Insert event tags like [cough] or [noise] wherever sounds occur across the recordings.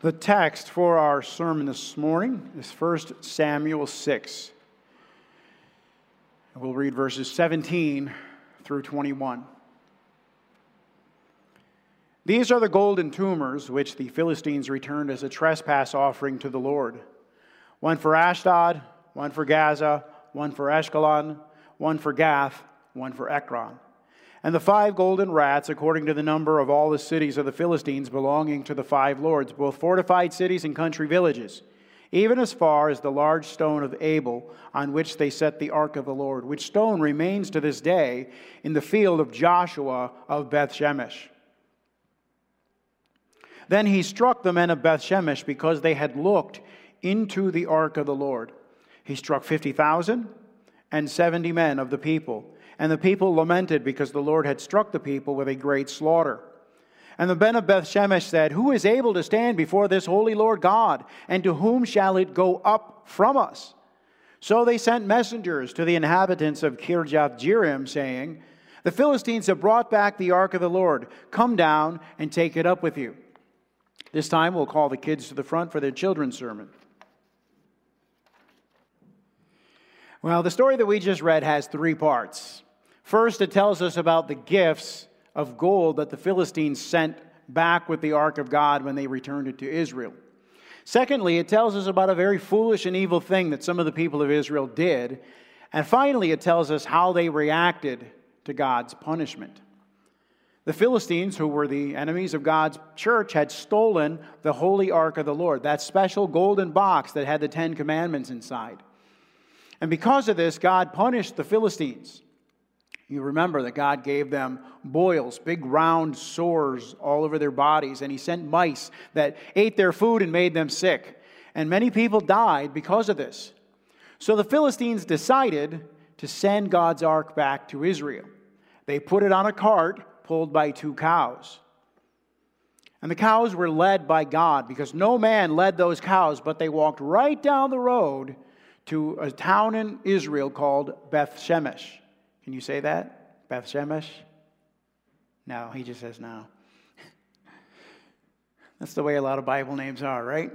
The text for our sermon this morning is 1 Samuel 6. We'll read verses 17 through 21. These are the golden tumors which the Philistines returned as a trespass offering to the Lord one for Ashdod, one for Gaza, one for Ashkelon, one for Gath, one for Ekron and the five golden rats, according to the number of all the cities of the Philistines belonging to the five lords, both fortified cities and country villages, even as far as the large stone of Abel, on which they set the ark of the Lord, which stone remains to this day in the field of Joshua of Beth Shemesh. Then he struck the men of Beth Shemesh because they had looked into the ark of the Lord. He struck 50,000 and 70 men of the people and the people lamented because the Lord had struck the people with a great slaughter. And the men of Beth Shemesh said, Who is able to stand before this holy Lord God? And to whom shall it go up from us? So they sent messengers to the inhabitants of Kirjath Jearim, saying, The Philistines have brought back the ark of the Lord. Come down and take it up with you. This time we'll call the kids to the front for their children's sermon. Well, the story that we just read has three parts. First, it tells us about the gifts of gold that the Philistines sent back with the ark of God when they returned it to Israel. Secondly, it tells us about a very foolish and evil thing that some of the people of Israel did. And finally, it tells us how they reacted to God's punishment. The Philistines, who were the enemies of God's church, had stolen the holy ark of the Lord, that special golden box that had the Ten Commandments inside. And because of this, God punished the Philistines. You remember that God gave them boils, big round sores all over their bodies, and He sent mice that ate their food and made them sick. And many people died because of this. So the Philistines decided to send God's ark back to Israel. They put it on a cart pulled by two cows. And the cows were led by God because no man led those cows, but they walked right down the road to a town in Israel called Beth Shemesh. Can you say that? Beth Shemesh? No, he just says no. [laughs] That's the way a lot of Bible names are, right?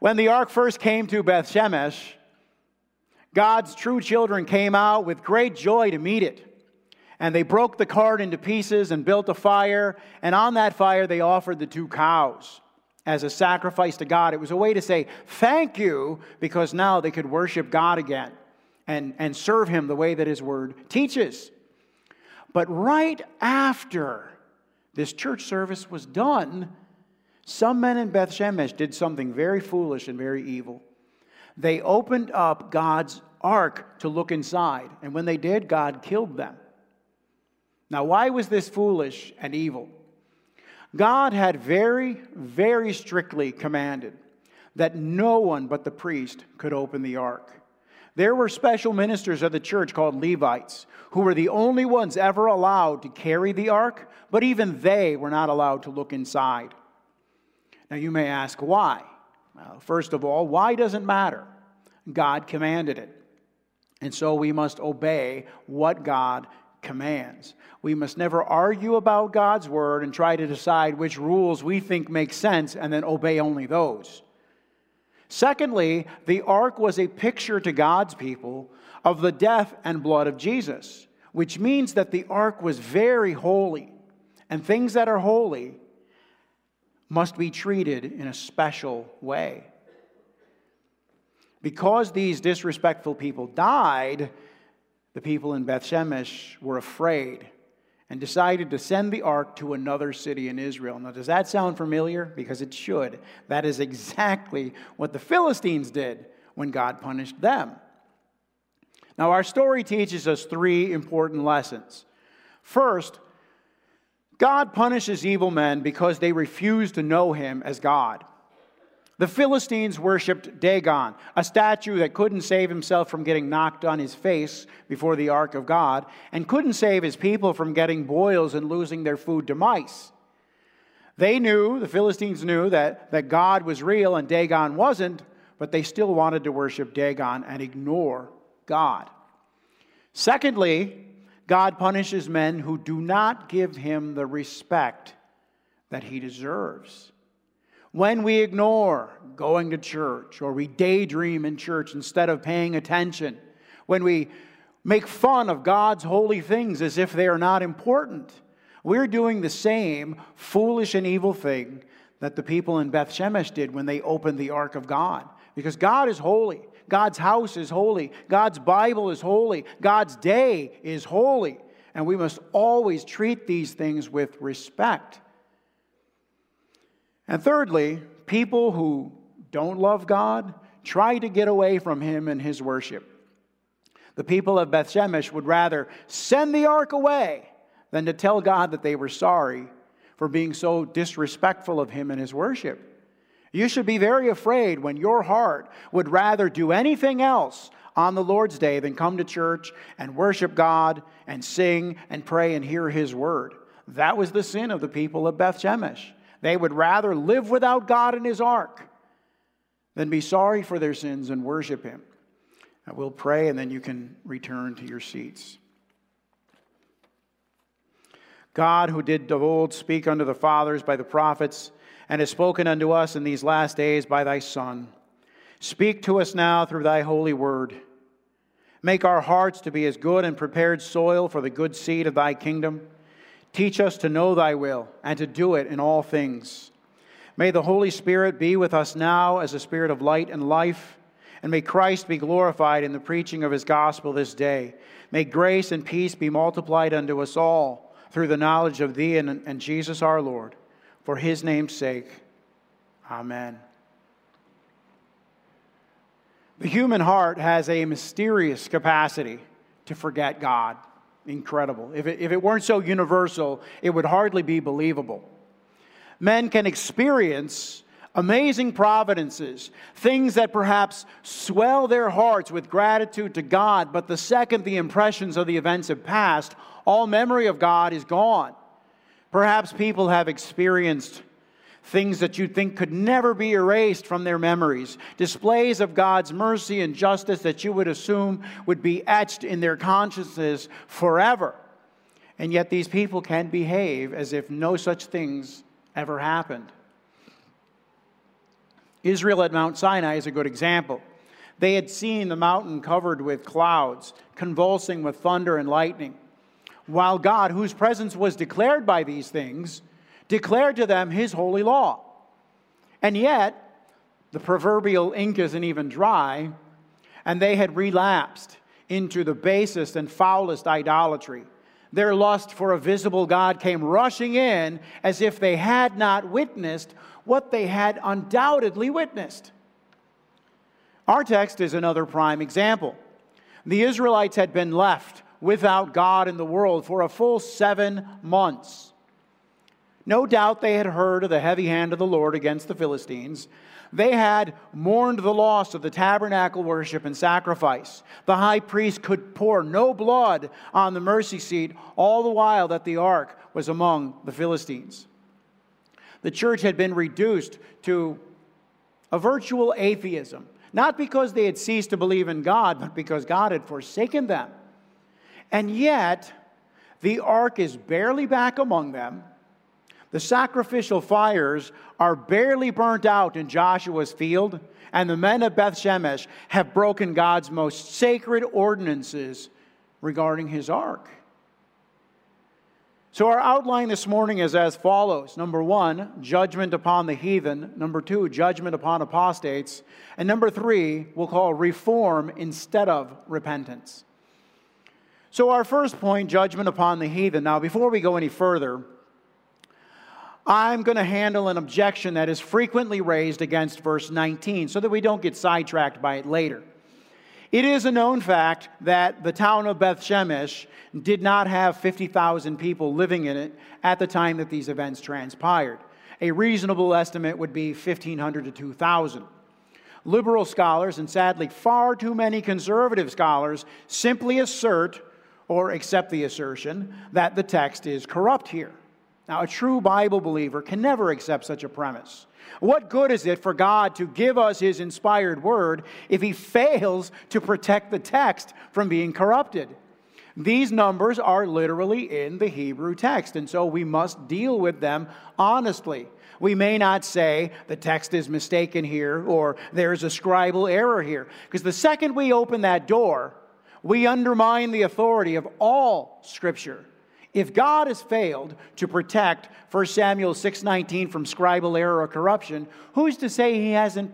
When the ark first came to Beth Shemesh, God's true children came out with great joy to meet it. And they broke the cart into pieces and built a fire. And on that fire, they offered the two cows as a sacrifice to God. It was a way to say thank you because now they could worship God again and, and serve him the way that his word teaches. But right after this church service was done, some men in Beth Shemesh did something very foolish and very evil. They opened up God's ark to look inside, and when they did, God killed them. Now, why was this foolish and evil? God had very, very strictly commanded that no one but the priest could open the ark. There were special ministers of the church called Levites who were the only ones ever allowed to carry the ark, but even they were not allowed to look inside. Now you may ask why. Well, first of all, why doesn't matter. God commanded it. And so we must obey what God commands. We must never argue about God's word and try to decide which rules we think make sense and then obey only those. Secondly, the ark was a picture to God's people of the death and blood of Jesus, which means that the ark was very holy, and things that are holy must be treated in a special way. Because these disrespectful people died, the people in Beth Shemesh were afraid and decided to send the ark to another city in Israel. Now, does that sound familiar? Because it should. That is exactly what the Philistines did when God punished them. Now, our story teaches us three important lessons. First, God punishes evil men because they refuse to know him as God. The Philistines worshiped Dagon, a statue that couldn't save himself from getting knocked on his face before the ark of God, and couldn't save his people from getting boils and losing their food to mice. They knew, the Philistines knew, that, that God was real and Dagon wasn't, but they still wanted to worship Dagon and ignore God. Secondly, God punishes men who do not give him the respect that he deserves. When we ignore going to church or we daydream in church instead of paying attention, when we make fun of God's holy things as if they are not important, we're doing the same foolish and evil thing that the people in Beth Shemesh did when they opened the ark of God. Because God is holy. God's house is holy. God's Bible is holy. God's day is holy. And we must always treat these things with respect. And thirdly, people who don't love God try to get away from Him and His worship. The people of Beth Shemesh would rather send the ark away than to tell God that they were sorry for being so disrespectful of Him and His worship. You should be very afraid when your heart would rather do anything else on the Lord's day than come to church and worship God and sing and pray and hear His word. That was the sin of the people of Beth Shemesh. They would rather live without God and His ark than be sorry for their sins and worship Him. I will pray and then you can return to your seats. God, who did of old speak unto the fathers by the prophets, and has spoken unto us in these last days by thy Son, speak to us now through thy holy word. Make our hearts to be as good and prepared soil for the good seed of thy kingdom. Teach us to know thy will and to do it in all things. May the Holy Spirit be with us now as a spirit of light and life. And may Christ be glorified in the preaching of his gospel this day. May grace and peace be multiplied unto us all through the knowledge of thee and, and Jesus our Lord. For his name's sake. Amen. The human heart has a mysterious capacity to forget God. Incredible. If it, if it weren't so universal, it would hardly be believable. Men can experience amazing providences, things that perhaps swell their hearts with gratitude to God, but the second the impressions of the events have passed, all memory of God is gone. Perhaps people have experienced things that you think could never be erased from their memories, displays of God's mercy and justice that you would assume would be etched in their consciences forever. And yet these people can behave as if no such things ever happened. Israel at Mount Sinai is a good example. They had seen the mountain covered with clouds, convulsing with thunder and lightning, while God, whose presence was declared by these things, declared to them his holy law. And yet, the proverbial ink isn't even dry, and they had relapsed into the basest and foulest idolatry. Their lust for a visible God came rushing in as if they had not witnessed what they had undoubtedly witnessed. Our text is another prime example. The Israelites had been left without God in the world for a full seven months. No doubt they had heard of the heavy hand of the Lord against the Philistines. They had mourned the loss of the tabernacle worship and sacrifice. The high priest could pour no blood on the mercy seat, all the while that the ark was among the Philistines the church had been reduced to a virtual atheism, not because they had ceased to believe in God, but because God had forsaken them. And yet, the ark is barely back among them. The sacrificial fires are barely burnt out in Joshua's field, and the men of Beth Shemesh have broken God's most sacred ordinances regarding his ark. So, our outline this morning is as follows Number one, judgment upon the heathen. Number two, judgment upon apostates. And number three, we'll call reform instead of repentance. So, our first point, judgment upon the heathen. Now, before we go any further, I'm going to handle an objection that is frequently raised against verse 19 so that we don't get sidetracked by it later. It is a known fact that the town of Beth Shemesh did not have 50,000 people living in it at the time that these events transpired. A reasonable estimate would be 1,500 to 2,000. Liberal scholars, and sadly far too many conservative scholars, simply assert or accept the assertion that the text is corrupt here. Now, a true Bible believer can never accept such a premise. What good is it for God to give us His inspired word if He fails to protect the text from being corrupted? These numbers are literally in the Hebrew text, and so we must deal with them honestly. We may not say the text is mistaken here or there's a scribal error here. Because the second we open that door, we undermine the authority of all Scripture. If God has failed to protect 1 Samuel 6:19 from scribal error or corruption, who's to say he hasn't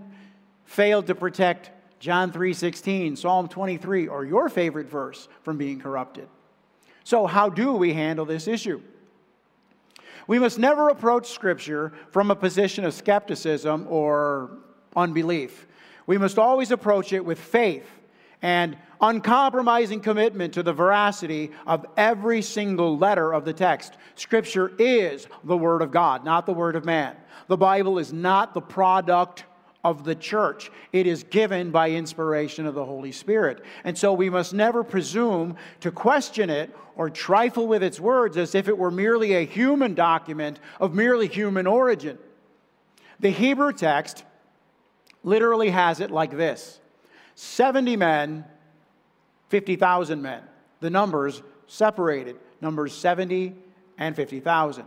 failed to protect John 3:16, Psalm 23 or your favorite verse from being corrupted? So how do we handle this issue? We must never approach scripture from a position of skepticism or unbelief. We must always approach it with faith and uncompromising commitment to the veracity of every single letter of the text. Scripture is the Word of God, not the Word of man. The Bible is not the product of the church. It is given by inspiration of the Holy Spirit. And so we must never presume to question it or trifle with its words as if it were merely a human document of merely human origin. The Hebrew text literally has it like this 70 men, 50,000 men. The numbers separated, numbers 70 and 50,000.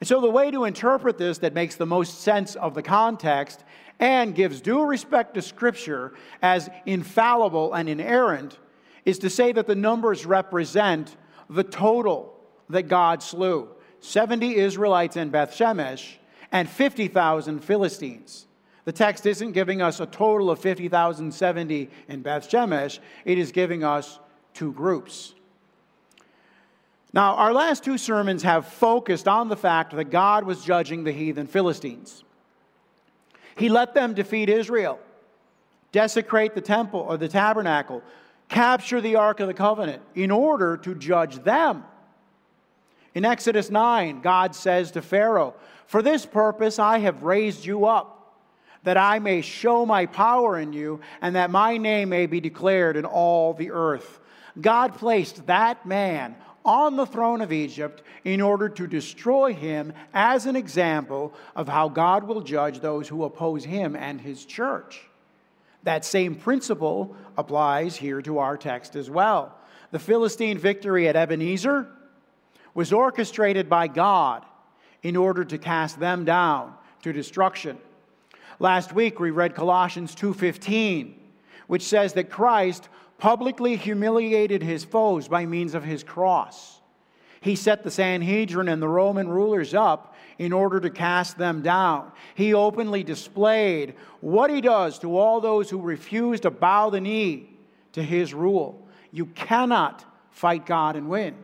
And so, the way to interpret this that makes the most sense of the context and gives due respect to Scripture as infallible and inerrant is to say that the numbers represent the total that God slew 70 Israelites in Beth Shemesh and 50,000 Philistines. The text isn't giving us a total of 50,070 in Beth Shemesh, it is giving us two groups. Now, our last two sermons have focused on the fact that God was judging the heathen Philistines. He let them defeat Israel, desecrate the temple or the tabernacle, capture the Ark of the Covenant in order to judge them. In Exodus 9, God says to Pharaoh, For this purpose I have raised you up that I may show my power in you, and that my name may be declared in all the earth. God placed that man on the throne of Egypt in order to destroy him as an example of how God will judge those who oppose him and his church. That same principle applies here to our text as well. The Philistine victory at Ebenezer was orchestrated by God in order to cast them down to destruction. Last week we read Colossians 2:15, which says that Christ publicly humiliated his foes by means of his cross. He set the Sanhedrin and the Roman rulers up in order to cast them down. He openly displayed what he does to all those who refuse to bow the knee to his rule. You cannot fight God and win.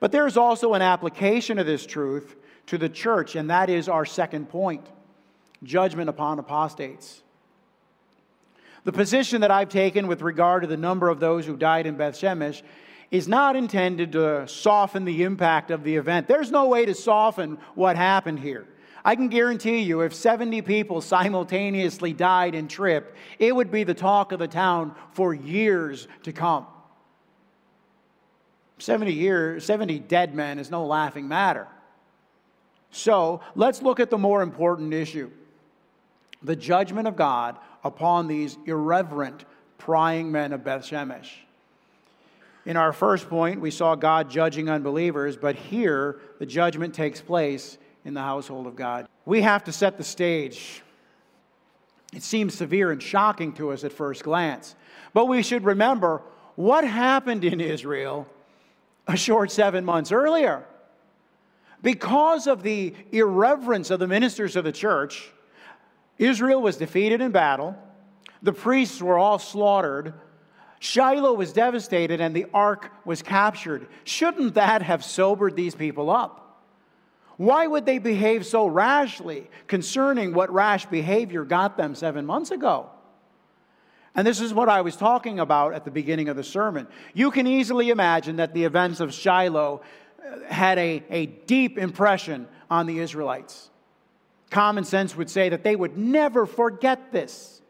But there's also an application of this truth to the church, and that is our second point judgment upon apostates. The position that I've taken with regard to the number of those who died in Beth Shemesh is not intended to soften the impact of the event. There's no way to soften what happened here. I can guarantee you, if 70 people simultaneously died in Trip, it would be the talk of the town for years to come. 70 years, 70 dead men is no laughing matter. So let's look at the more important issue the judgment of God upon these irreverent, prying men of Beth Shemesh. In our first point, we saw God judging unbelievers, but here the judgment takes place in the household of God. We have to set the stage. It seems severe and shocking to us at first glance, but we should remember what happened in Israel a short seven months earlier. Because of the irreverence of the ministers of the church, Israel was defeated in battle. The priests were all slaughtered. Shiloh was devastated and the ark was captured. Shouldn't that have sobered these people up? Why would they behave so rashly concerning what rash behavior got them seven months ago? And this is what I was talking about at the beginning of the sermon. You can easily imagine that the events of Shiloh uh, had a, a deep impression on the Israelites. Common sense would say that they would never forget this.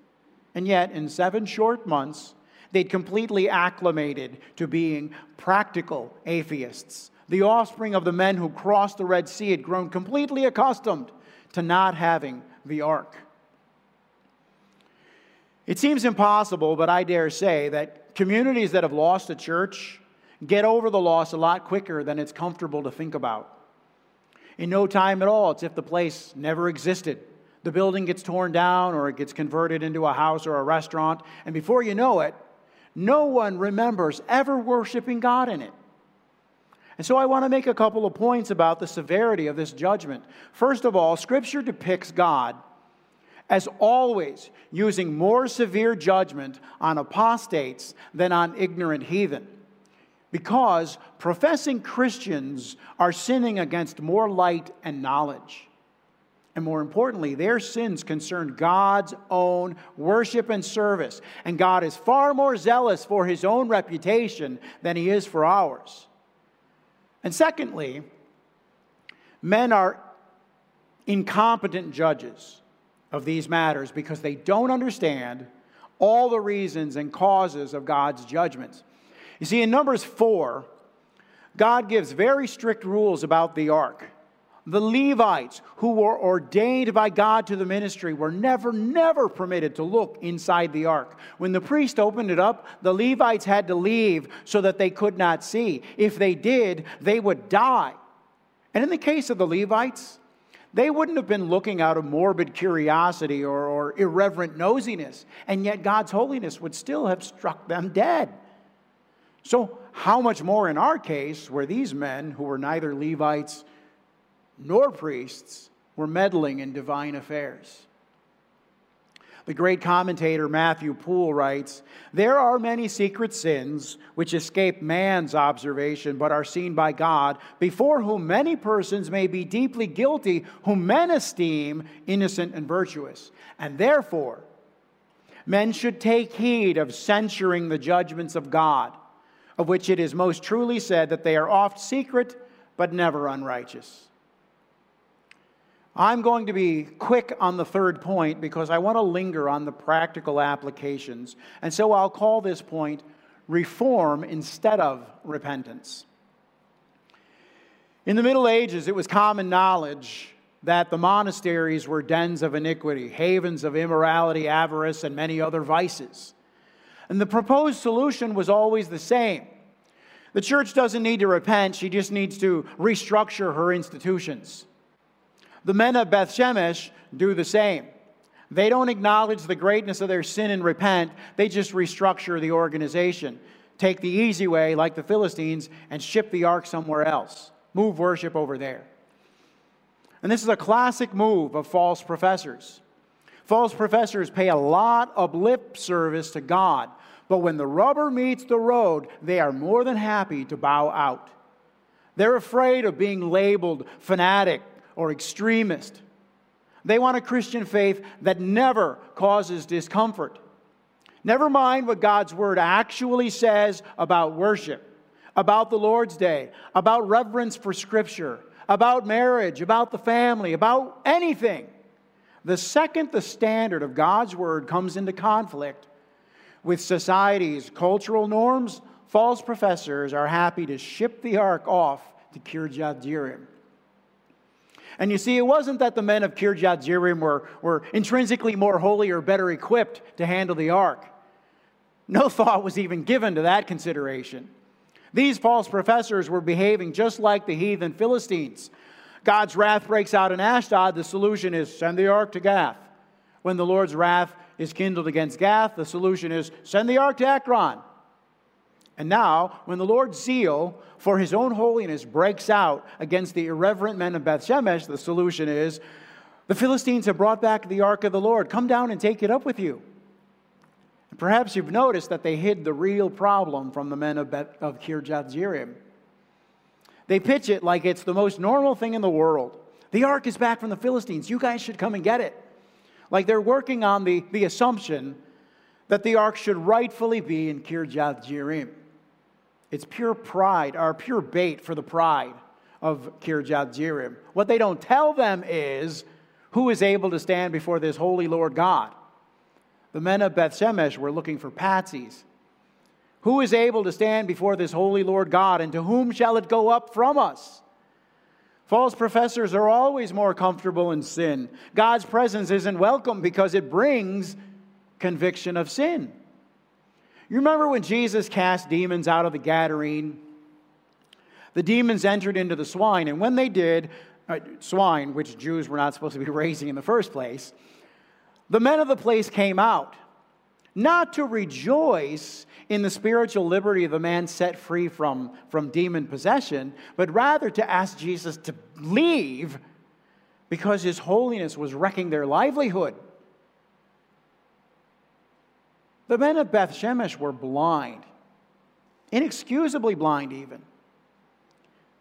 And yet, in seven short months, they'd completely acclimated to being practical atheists. The offspring of the men who crossed the Red Sea had grown completely accustomed to not having the ark. It seems impossible, but I dare say that communities that have lost a church get over the loss a lot quicker than it's comfortable to think about. In no time at all, it's if the place never existed. The building gets torn down or it gets converted into a house or a restaurant, and before you know it, no one remembers ever worshiping God in it. And so I want to make a couple of points about the severity of this judgment. First of all, Scripture depicts God as always using more severe judgment on apostates than on ignorant heathen. Because professing Christians are sinning against more light and knowledge. And more importantly, their sins concern God's own worship and service. And God is far more zealous for his own reputation than he is for ours. And secondly, men are incompetent judges of these matters because they don't understand all the reasons and causes of God's judgments. You see, in Numbers 4, God gives very strict rules about the ark. The Levites, who were ordained by God to the ministry, were never, never permitted to look inside the ark. When the priest opened it up, the Levites had to leave so that they could not see. If they did, they would die. And in the case of the Levites, they wouldn't have been looking out of morbid curiosity or, or irreverent nosiness, and yet God's holiness would still have struck them dead. So, how much more in our case, where these men, who were neither Levites nor priests, were meddling in divine affairs? The great commentator Matthew Poole writes There are many secret sins which escape man's observation but are seen by God, before whom many persons may be deeply guilty, whom men esteem innocent and virtuous. And therefore, men should take heed of censuring the judgments of God, of which it is most truly said that they are oft secret but never unrighteous. I'm going to be quick on the third point because I want to linger on the practical applications. And so I'll call this point reform instead of repentance. In the Middle Ages, it was common knowledge that the monasteries were dens of iniquity, havens of immorality, avarice, and many other vices. And the proposed solution was always the same. The church doesn't need to repent, she just needs to restructure her institutions. The men of Beth Shemesh do the same. They don't acknowledge the greatness of their sin and repent, they just restructure the organization. Take the easy way, like the Philistines, and ship the ark somewhere else. Move worship over there. And this is a classic move of false professors. False professors pay a lot of lip service to God, but when the rubber meets the road, they are more than happy to bow out. They're afraid of being labeled fanatic, or extremist. They want a Christian faith that never causes discomfort. Never mind what God's word actually says about worship, about the Lord's day, about reverence for Scripture, about marriage, about the family, about anything. The second the standard of God's word comes into conflict with society's cultural norms, false professors are happy to ship the ark off to Kirjat Jearim. And you see, it wasn't that the men of Kirjat Jearim were, were intrinsically more holy or better equipped to handle the ark. No [laughs] thought was even given to that consideration. These false professors were behaving just like the heathen Philistines. God's wrath breaks out in Ashdod, the solution is send the ark to Gath. When the Lord's wrath is kindled against Gath, the solution is send the ark to Ekron. And now, when the Lord's zeal for his own holiness breaks out against the irreverent men of Beth Shemesh, the solution is the Philistines have brought back the ark of the Lord. Come down and take it up with you. Perhaps you've noticed that they hid the real problem from the men of, Beth, of Kirjath Jearim. They pitch it like it's the most normal thing in the world. The ark is back from the Philistines. You guys should come and get it. Like they're working on the, the assumption that the ark should rightfully be in Kirjath Jearim. It's pure pride, or pure bait for the pride of Kirjath Jearim. What they don't tell them is who is able to stand before this holy Lord God. The men of Beth Shemesh were looking for patsies. Who is able to stand before this holy Lord God, and to whom shall it go up from us? False professors are always more comfortable in sin. God's presence isn't welcome because it brings conviction of sin. You remember when Jesus cast demons out of the Gadarene? The demons entered into the swine, and when they did, uh, swine, which Jews were not supposed to be [laughs] raising in the first place, the men of the place came out, not to rejoice in the spiritual liberty of a man set free from, from demon possession, but rather to ask Jesus to leave because his holiness was wrecking their livelihood. The men of Beth Shemesh were blind, inexcusably blind, even.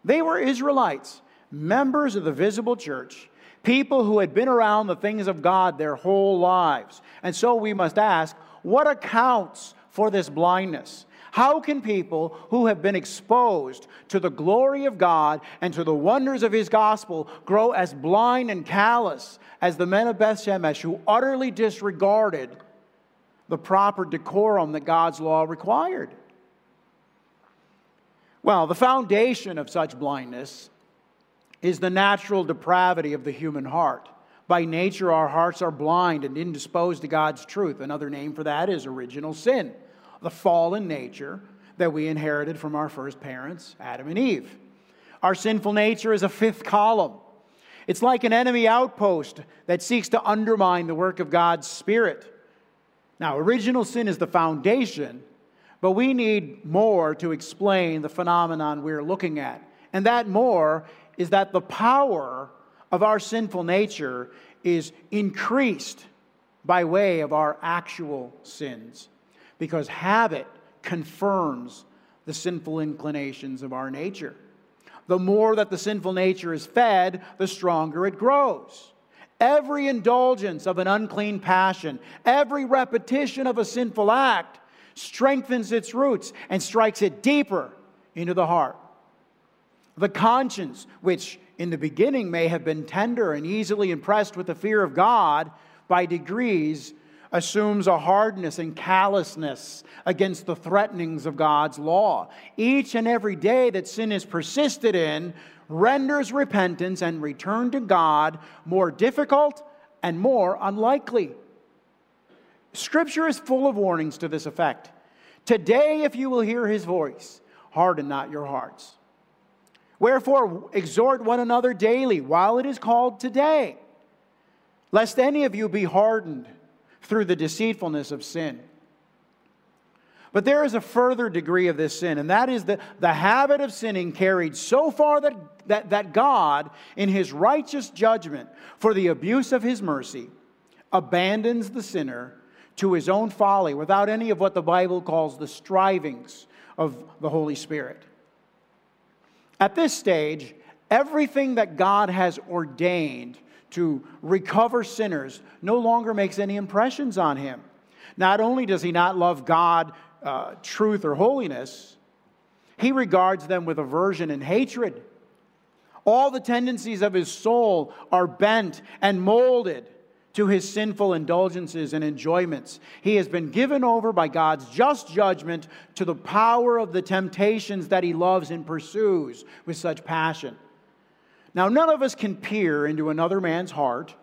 They were Israelites, members of the visible church, people who had been around the things of God their whole lives. And so we must ask what accounts for this blindness? How can people who have been exposed to the glory of God and to the wonders of His gospel grow as blind and callous as the men of Beth Shemesh who utterly disregarded the proper decorum that God's law required? Well, the foundation of such blindness is the natural depravity of the human heart. By nature, our hearts are blind and indisposed to God's truth. Another name for that is original sin, the fallen nature that we inherited from our first parents, Adam and Eve. Our sinful nature is a fifth column. It's like an enemy outpost that seeks to undermine the work of God's Spirit. Now, original sin is the foundation, but we need more to explain the phenomenon we're looking at. And that more is that the power of our sinful nature is increased by way of our actual sins because habit confirms the sinful inclinations of our nature. The more that the sinful nature is fed, the stronger it grows. Every indulgence of an unclean passion, every repetition of a sinful act strengthens its roots and strikes it deeper into the heart. The conscience, which in the beginning may have been tender and easily impressed with the fear of God, by degrees assumes a hardness and callousness against the threatenings of God's law. Each and every day that sin is persisted in renders repentance and return to God more difficult and more unlikely. Scripture is full of warnings to this effect. Today, if you will hear his voice, harden not your hearts. Wherefore, exhort one another daily while it is called today, lest any of you be hardened through the deceitfulness of sin. But there is a further degree of this sin, and that is the, the habit of sinning carried so far that, that, that God, in his righteous judgment for the abuse of his mercy, abandons the sinner to his own folly without any of what the Bible calls the strivings of the Holy Spirit. At this stage, everything that God has ordained to recover sinners no longer makes any impressions on him. Not only does he not love God, uh, truth, or holiness, he regards them with aversion and hatred. All the tendencies of his soul are bent and molded to his sinful indulgences and enjoyments. He has been given over by God's just judgment to the power of the temptations that he loves and pursues with such passion. Now, none of us can peer into another man's heart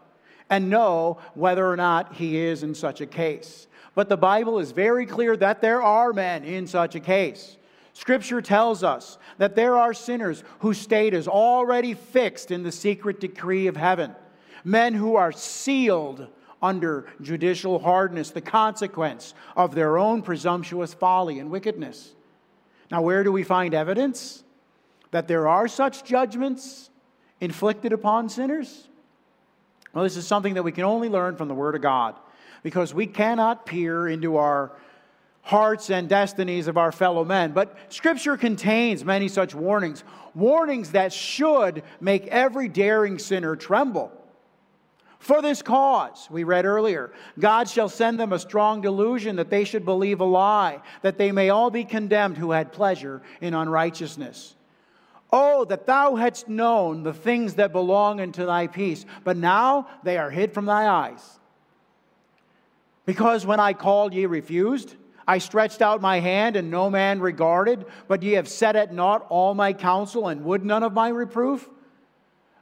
and know whether or not he is in such a case. But the Bible is very clear that there are men in such a case. Scripture tells us that there are sinners whose state is already fixed in the secret decree of heaven men who are sealed under judicial hardness, the consequence of their own presumptuous folly and wickedness. Now, where do we find evidence that there are such judgments inflicted upon sinners? Well, this is something that we can only learn from the Word of God because we cannot peer into our hearts and destinies of our fellow men. But Scripture contains many such warnings, warnings that should make every daring sinner tremble. For this cause, we read earlier, God shall send them a strong delusion that they should believe a lie, that they may all be condemned who had pleasure in unrighteousness. Oh, that thou hadst known the things that belong unto thy peace, but now they are hid from thy eyes. Because when I called, ye refused. I stretched out my hand, and no man regarded, but ye have set at naught all my counsel, and would none of my reproof.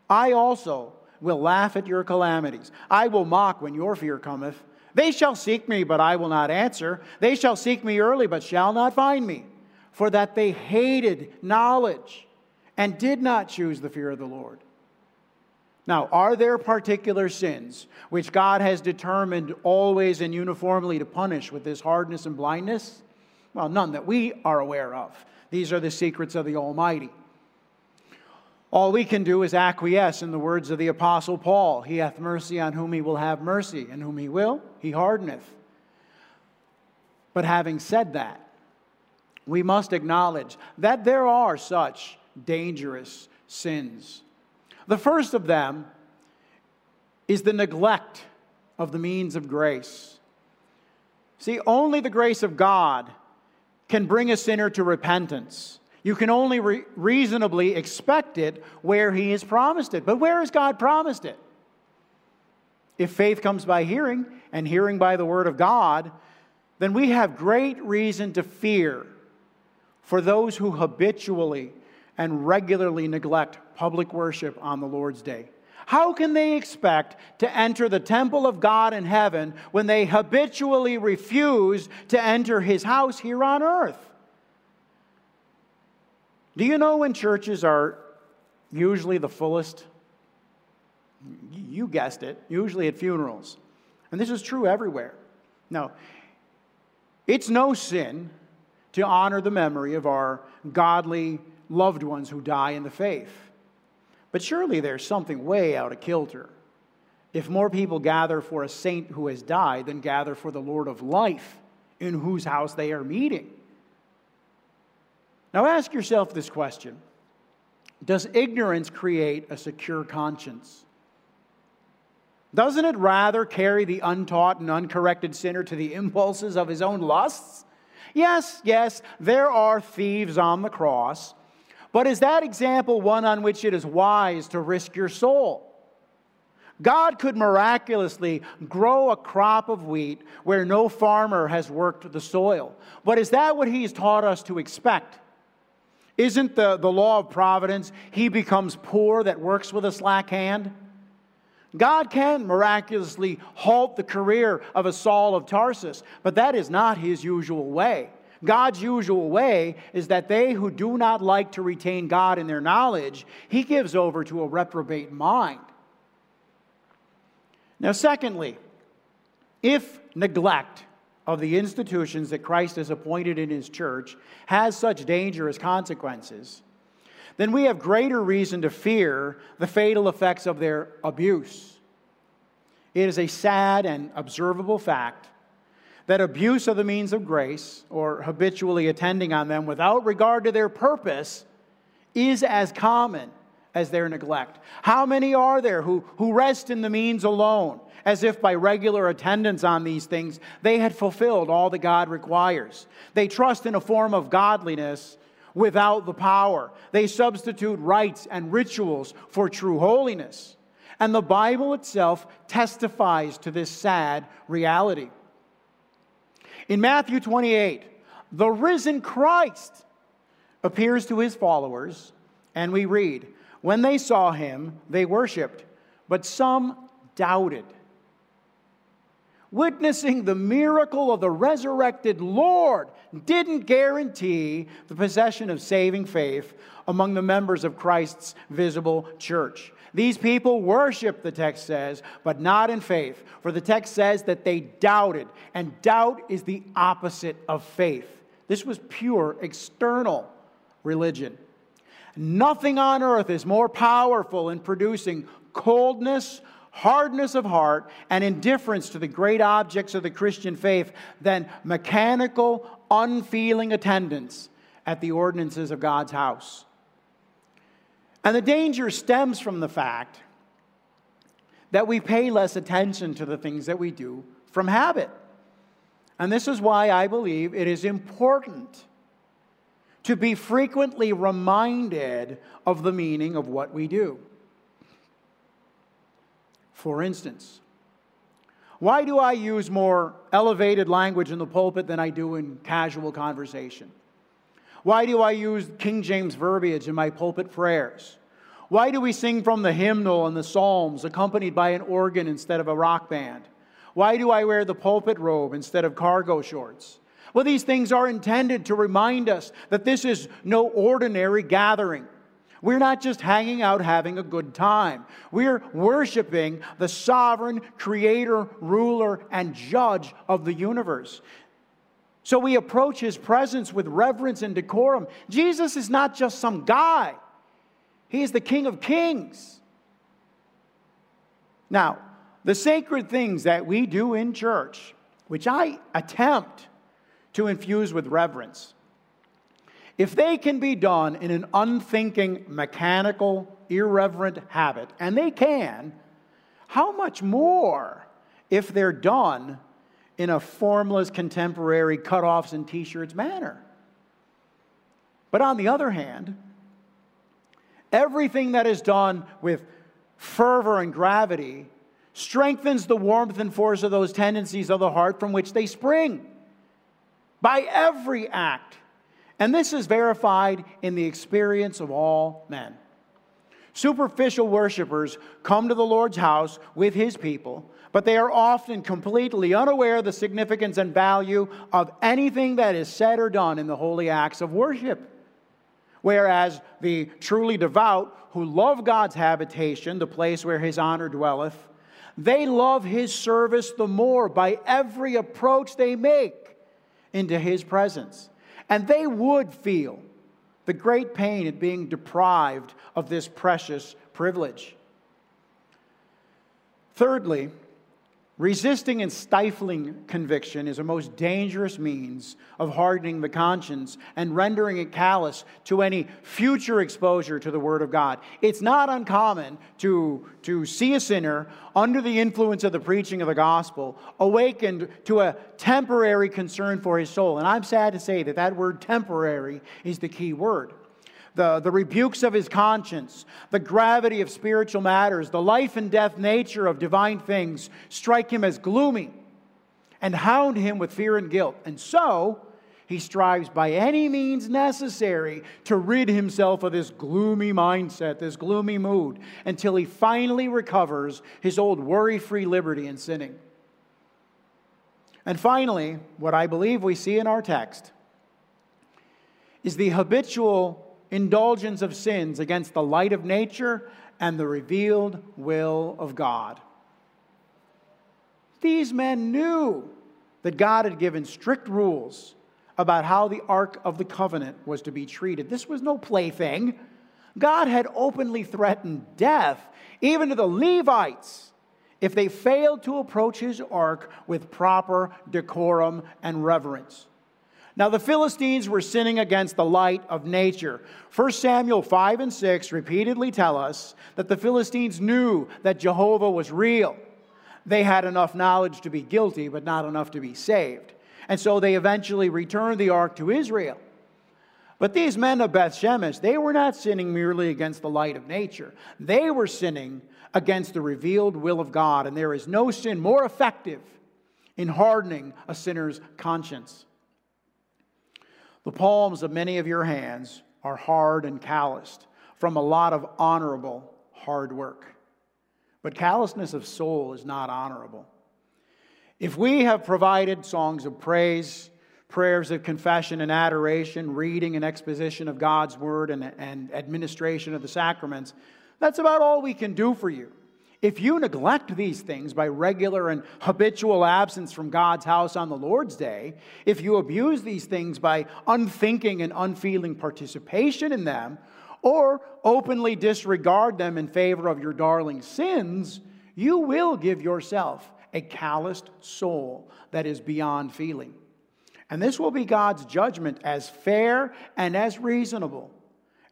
I also will laugh at your calamities. I will mock when your fear cometh. They shall seek me, but I will not answer. They shall seek me early, but shall not find me. For that they hated knowledge and did not choose the fear of the Lord. Now, are there particular sins which God has determined always and uniformly to punish with this hardness and blindness? Well, none that we are aware of. These are the secrets of the Almighty. All we can do is acquiesce in the words of the Apostle Paul He hath mercy on whom he will have mercy, and whom he will, he hardeneth. But having said that, we must acknowledge that there are such dangerous sins. The first of them is the neglect of the means of grace. See, only the grace of God can bring a sinner to repentance. You can only re- reasonably expect it where He has promised it. But where has God promised it? If faith comes by hearing, and hearing by the Word of God, then we have great reason to fear for those who habitually and regularly neglect public worship on the Lord's day. How can they expect to enter the temple of God in heaven when they habitually refuse to enter his house here on earth? Do you know when churches are usually the fullest? You guessed it, usually at funerals. And this is true everywhere. Now, it's no sin to honor the memory of our godly loved ones who die in the faith. But surely there's something way out of kilter. If more people gather for a saint who has died than gather for the Lord of life in whose house they are meeting. Now ask yourself this question Does ignorance create a secure conscience? Doesn't it rather carry the untaught and uncorrected sinner to the impulses of his own lusts? Yes, yes, there are thieves on the cross, but is that example one on which it is wise to risk your soul? God could miraculously grow a crop of wheat where no farmer has worked the soil. But is that what He's taught us to expect? Isn't the, the law of providence, he becomes poor that works with a slack hand? God can miraculously halt the career of a Saul of Tarsus, but that is not his usual way. God's usual way is that they who do not like to retain God in their knowledge, he gives over to a reprobate mind. Now, secondly, if neglect of the institutions that Christ has appointed in his church has such dangerous consequences, then we have greater reason to fear the fatal effects of their abuse. It is a sad and observable fact that abuse of the means of grace, or habitually attending on them without regard to their purpose, is as common as their neglect. How many are there who, who rest in the means alone, as if by regular attendance on these things they had fulfilled all that God requires? They trust in a form of godliness without the power. They substitute rites and rituals for true holiness. And the Bible itself testifies to this sad reality. In Matthew 28, the risen Christ appears to his followers, and we read, When they saw him, they worshiped, but some doubted witnessing the miracle of the resurrected Lord didn't guarantee the possession of saving faith among the members of Christ's visible church. These people worship, the text says, but not in faith. For the text says that they doubted, and doubt is the opposite of faith. This was pure external religion. Nothing on earth is more powerful in producing coldness, hardness of heart, and indifference to the great objects of the Christian faith than mechanical, unfeeling attendance at the ordinances of God's house. And the danger stems from the fact that we pay less attention to the things that we do from habit. And this is why I believe it is important to be frequently reminded of the meaning of what we do. For instance, why do I use more elevated language in the pulpit than I do in casual conversation? Why do I use King James verbiage in my pulpit prayers? Why do we sing from the hymnal and the psalms accompanied by an organ instead of a rock band? Why do I wear the pulpit robe instead of cargo shorts? Well, these things are intended to remind us that this is no ordinary gathering. We're not just hanging out having a good time. We're worshiping the sovereign creator, ruler, and judge of the universe. So we approach his presence with reverence and decorum. Jesus is not just some guy, he is the King of Kings. Now, the sacred things that we do in church, which I attempt to infuse with reverence, if they can be done in an unthinking, mechanical, irreverent habit, and they can, how much more if they're done in a formless, contemporary, cutoffs and t shirts manner? But on the other hand, everything that is done with fervor and gravity strengthens the warmth and force of those tendencies of the heart from which they spring by every act and this is verified in the experience of all men. Superficial worshippers come to the Lord's house with his people, but they are often completely unaware of the significance and value of anything that is said or done in the holy acts of worship. Whereas the truly devout, who love God's habitation, the place where his honor dwelleth, they love his service the more by every approach they make into his presence. And they would feel the great pain at being deprived of this precious privilege. Thirdly, Resisting and stifling conviction is a most dangerous means of hardening the conscience and rendering it callous to any future exposure to the Word of God. It's not uncommon to, to see a sinner under the influence of the preaching of the gospel awakened to a temporary concern for his soul. And I'm sad to say that that word temporary is the key word the, the rebukes of his conscience, the gravity of spiritual matters, the life and death nature of divine things strike him as gloomy and hound him with fear and guilt. And so, he strives by any means necessary to rid himself of this gloomy mindset, this gloomy mood, until he finally recovers his old worry free liberty in sinning. And finally, what I believe we see in our text is the habitual indulgence of sins against the light of nature and the revealed will of God. These men knew that God had given strict rules about how the Ark of the Covenant was to be treated. This was no plaything. God had openly threatened death, even to the Levites, if they failed to approach his ark with proper decorum and reverence. Now, the Philistines were sinning against the light of nature. 1 Samuel 5 and 6 repeatedly tell us that the Philistines knew that Jehovah was real. They had enough knowledge to be guilty, but not enough to be saved. And so they eventually returned the ark to Israel. But these men of Beth Shemesh, they were not sinning merely against the light of nature. They were sinning against the revealed will of God. And there is no sin more effective in hardening a sinner's conscience. The palms of many of your hands are hard and calloused from a lot of honorable hard work. But callousness of soul is not honorable. If we have provided songs of praise, prayers of confession and adoration, reading and exposition of God's word, and, and administration of the sacraments, that's about all we can do for you. If you neglect these things by regular and habitual absence from God's house on the Lord's day, if you abuse these things by unthinking and unfeeling participation in them, or openly disregard them in favor of your darling sins, you will give yourself a calloused soul that is beyond feeling. And this will be God's judgment as fair and as reasonable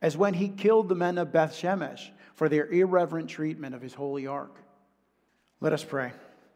as when he killed the men of Beth Shemesh for their irreverent treatment of his holy ark. Let us pray.